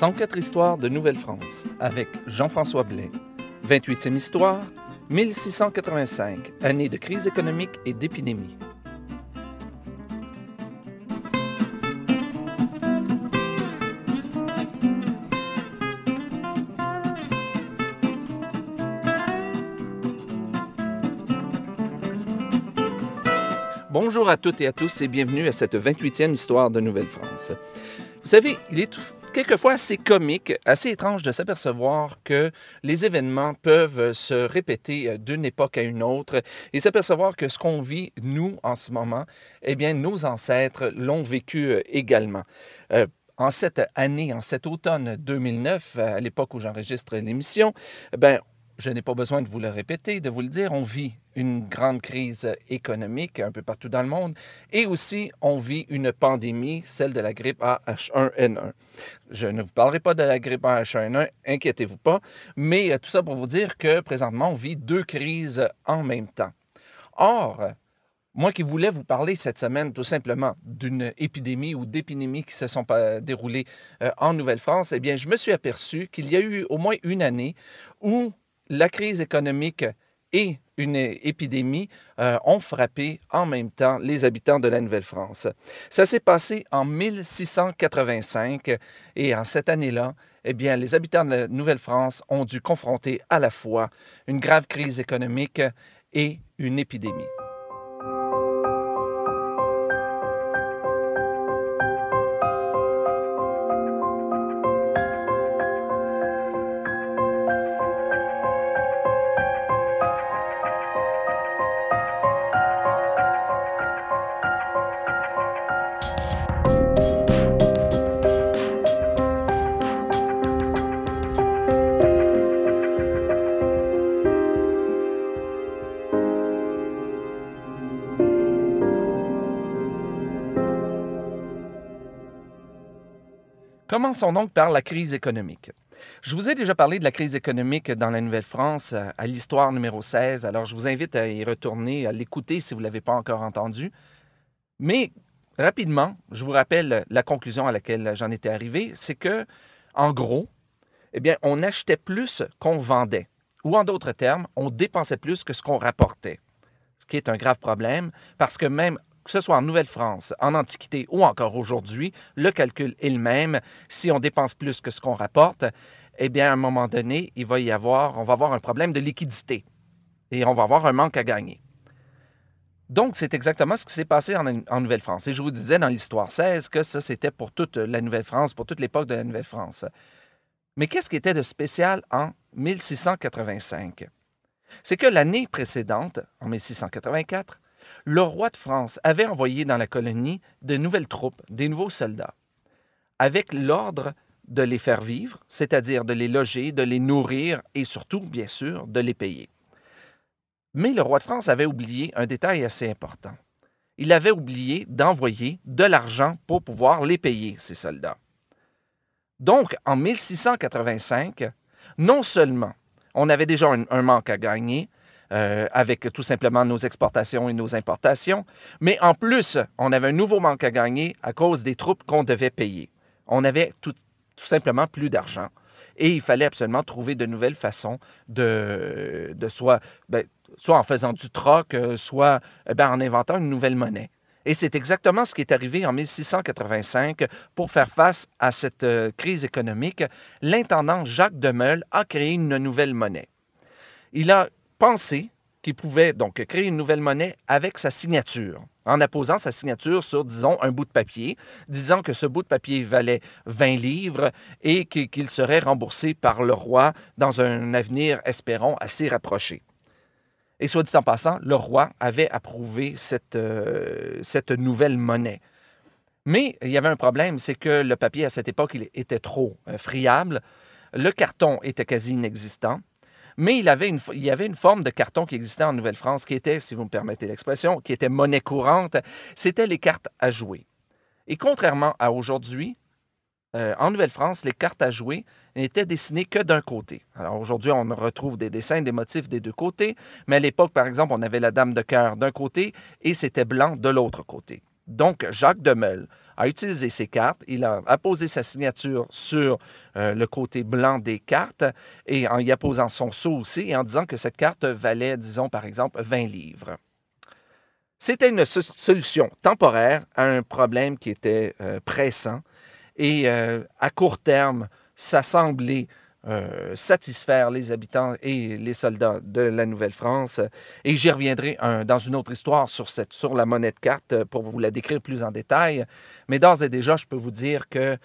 104 histoires de Nouvelle-France avec Jean-François Blais. 28e histoire, 1685, année de crise économique et d'épidémie. Bonjour à toutes et à tous et bienvenue à cette 28e histoire de Nouvelle-France. Vous savez, il est quelquefois assez comique, assez étrange de s'apercevoir que les événements peuvent se répéter d'une époque à une autre et s'apercevoir que ce qu'on vit, nous, en ce moment, eh bien, nos ancêtres l'ont vécu également. Euh, en cette année, en cet automne 2009, à l'époque où j'enregistre l'émission, ben, je n'ai pas besoin de vous le répéter, de vous le dire, on vit une grande crise économique un peu partout dans le monde et aussi on vit une pandémie, celle de la grippe AH1N1. Je ne vous parlerai pas de la grippe AH1N1, inquiétez-vous pas, mais tout ça pour vous dire que présentement on vit deux crises en même temps. Or, moi qui voulais vous parler cette semaine tout simplement d'une épidémie ou d'épidémies qui se sont déroulées euh, en Nouvelle-France, eh bien, je me suis aperçu qu'il y a eu au moins une année où la crise économique et une épidémie euh, ont frappé en même temps les habitants de la Nouvelle-France. Ça s'est passé en 1685 et en cette année-là, eh bien, les habitants de la Nouvelle-France ont dû confronter à la fois une grave crise économique et une épidémie. Commençons donc par la crise économique. Je vous ai déjà parlé de la crise économique dans la Nouvelle-France euh, à l'histoire numéro 16, alors je vous invite à y retourner, à l'écouter si vous ne l'avez pas encore entendu. Mais rapidement, je vous rappelle la conclusion à laquelle j'en étais arrivé, c'est que, en gros, eh bien, on achetait plus qu'on vendait. Ou en d'autres termes, on dépensait plus que ce qu'on rapportait. Ce qui est un grave problème parce que même que ce soit en Nouvelle-France, en Antiquité ou encore aujourd'hui, le calcul est le même. Si on dépense plus que ce qu'on rapporte, eh bien, à un moment donné, il va y avoir, on va avoir un problème de liquidité et on va avoir un manque à gagner. Donc, c'est exactement ce qui s'est passé en, Nouvelle-France. Et je vous disais dans l'histoire 16 que ça, c'était pour toute la Nouvelle-France, pour toute l'époque de la Nouvelle-France. Mais qu'est-ce qui était de spécial en 1685? C'est que l'année précédente, en 1684, le roi de France avait envoyé dans la colonie de nouvelles troupes, des nouveaux soldats, avec l'ordre de les faire vivre, c'est-à-dire de les loger, de les nourrir et surtout, bien sûr, de les payer. Mais le roi de France avait oublié un détail assez important. Il avait oublié d'envoyer de l'argent pour pouvoir les payer, ces soldats. Donc, en 1685, non seulement on avait déjà un manque à gagner, euh, avec tout simplement nos exportations et nos importations. Mais en plus, on avait un nouveau manque à gagner à cause des troupes qu'on devait payer. On avait tout, simplement plus d'argent. Et il fallait absolument trouver de nouvelles façons de, de soit, ben, soit en faisant du troc, euh, soit eh ben, en inventant une nouvelle monnaie. Et c'est exactement ce qui est arrivé en 1685 pour faire face à cette euh, crise économique. L'intendant Jacques Demeul a créé une nouvelle monnaie. Il a pensé qu'il pouvait donc créer une nouvelle monnaie avec sa signature, en apposant sa signature sur, disons, un bout de papier, disant que ce bout de papier valait 20 livres et qu'il serait remboursé par le roi dans un avenir, espérons, assez rapproché. Et soit dit en passant, le roi avait approuvé cette, euh, nouvelle monnaie. Mais il y avait un problème, c'est que le papier à cette époque était trop euh, friable, le carton était quasi inexistant, mais il, y avait une forme de carton qui existait en Nouvelle-France qui était, si vous me permettez l'expression, qui était monnaie courante. C'était les cartes à jouer. Et contrairement à aujourd'hui, euh, en Nouvelle-France, les cartes à jouer n'étaient dessinées que d'un côté. Alors aujourd'hui, on retrouve des dessins, des motifs des deux côtés, mais à l'époque, par exemple, on avait la dame de cœur d'un côté et c'était blanc de l'autre côté. Donc, Jacques Demeul a utilisé ces cartes, il a apposé sa signature sur euh, le côté blanc des cartes et en y apposant son sceau aussi et en disant que cette carte valait, disons par exemple, 20 livres. C'était une solution temporaire à un problème qui était euh, pressant et euh, à court terme, ça semblait euh, satisfaire les habitants et les soldats de la Nouvelle-France. Et j'y reviendrai dans une autre histoire sur, cette, la monnaie de carte pour vous la décrire plus en détail. Mais d'ores et déjà, je peux vous dire que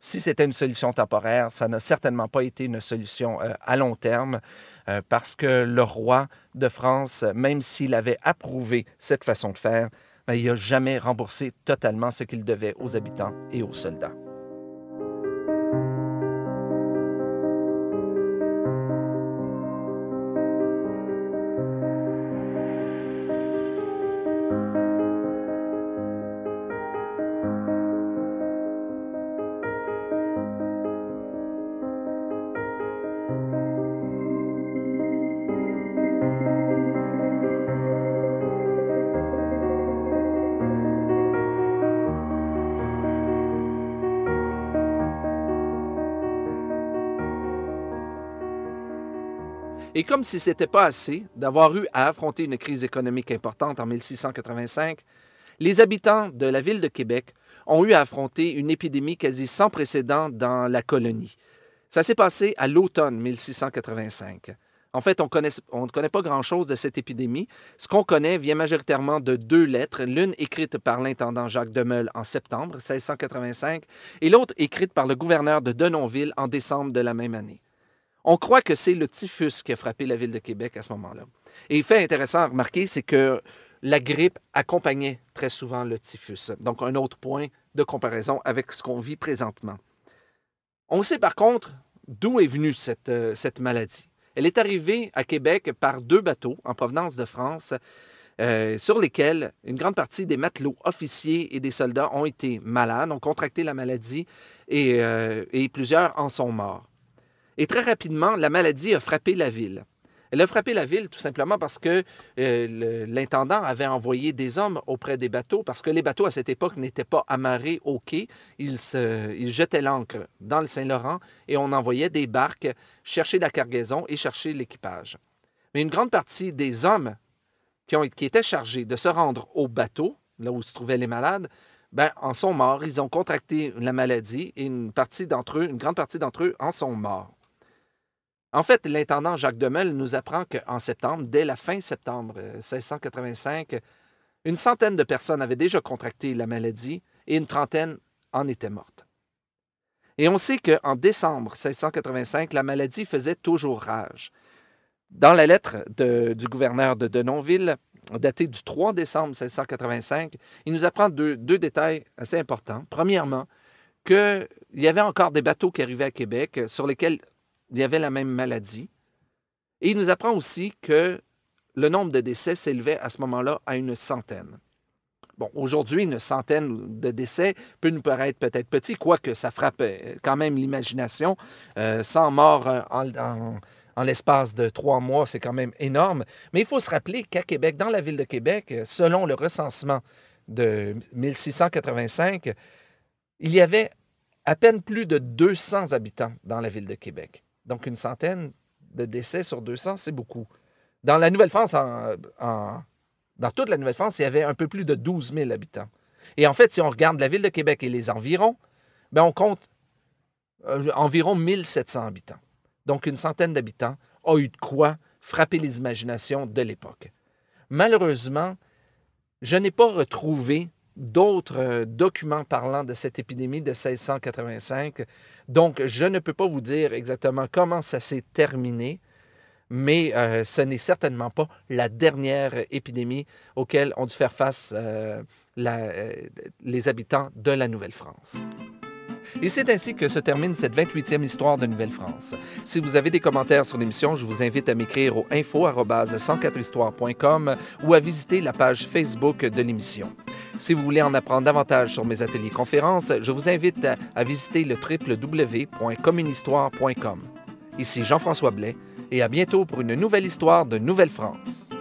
si c'était une solution temporaire, ça n'a certainement pas été une solution à long terme. Euh, parce que le roi de France, même s'il avait approuvé cette façon de faire, ben, il n'a jamais remboursé totalement ce qu'il devait aux habitants et aux soldats. Et comme si ce n'était pas assez d'avoir eu à affronter une crise économique importante en 1685, les habitants de la ville de Québec ont eu à affronter une épidémie quasi sans précédent dans la colonie. Ça s'est passé à l'automne 1685. En fait, on, on ne connaît pas grand-chose de cette épidémie. Ce qu'on connaît vient majoritairement de deux lettres, l'une écrite par l'intendant Jacques Demeul en septembre 1685 et l'autre écrite par le gouverneur de Denonville en décembre de la même année. On croit que c'est le typhus qui a frappé la ville de Québec à ce moment-là. Et fait intéressant à remarquer, c'est que la grippe accompagnait très souvent le typhus. Donc, un autre point de comparaison avec ce qu'on vit présentement. On sait par contre d'où est venue cette, euh, maladie. Elle est arrivée à Québec par deux bateaux en provenance de France, euh, sur lesquels une grande partie des matelots, officiers et des soldats ont été malades, ont contracté la maladie et, euh, et plusieurs en sont morts. Et très rapidement, la maladie a frappé la ville. Elle a frappé la ville tout simplement parce que euh, l'intendant avait envoyé des hommes auprès des bateaux, parce que les bateaux à cette époque n'étaient pas amarrés au quai. Ils, jetaient l'ancre dans le Saint-Laurent et on envoyait des barques chercher la cargaison et chercher l'équipage. Mais une grande partie des hommes qui, étaient chargés de se rendre au bateau, là où se trouvaient les malades, ben, en sont morts. Ils ont contracté la maladie et une partie d'entre eux, une grande partie d'entre eux en sont morts. En fait, l'intendant Jacques Demel nous apprend qu'en septembre, dès la fin septembre 1685, euh, une centaine de personnes avaient déjà contracté la maladie et une trentaine en étaient mortes. Et on sait qu'en décembre 1685, la maladie faisait toujours rage. Dans la lettre du gouverneur de Denonville, datée du 3 décembre 1685, il nous apprend deux, deux détails assez importants. Premièrement, qu'il y avait encore des bateaux qui arrivaient à Québec sur lesquels il y avait la même maladie. Et il nous apprend aussi que le nombre de décès s'élevait à ce moment-là à une centaine. Bon, aujourd'hui, une centaine de décès peut nous paraître peut-être petit, quoique ça frappe euh, quand même l'imagination. 100 euh, morts euh, en, en l'espace de trois mois, c'est quand même énorme. Mais il faut se rappeler qu'à Québec, dans la ville de Québec, selon le recensement de 1685, il y avait à peine plus de 200 habitants dans la ville de Québec. Donc, une centaine de décès sur 200, c'est beaucoup. Dans la Nouvelle-France, dans toute la Nouvelle-France, il y avait un peu plus de 12 000 habitants. Et en fait, si on regarde la ville de Québec et les environs, ben on compte euh, environ 1700 habitants. Donc, une centaine d'habitants a eu de quoi frapper les imaginations de l'époque. Malheureusement, je n'ai pas retrouvé d'autres euh, documents parlant de cette épidémie de 1685. Donc, je ne peux pas vous dire exactement comment ça s'est terminé, mais euh, ce n'est certainement pas la dernière épidémie auquel ont dû faire face euh, les habitants de la Nouvelle-France. Et c'est ainsi que se termine cette 28e histoire de Nouvelle-France. Si vous avez des commentaires sur l'émission, je vous invite à m'écrire au info@104histoire.com ou à visiter la page Facebook de l'émission. Si vous voulez en apprendre davantage sur mes ateliers conférences, je vous invite à, visiter le. Ici Jean-François Blais et à bientôt pour une nouvelle histoire de Nouvelle-France.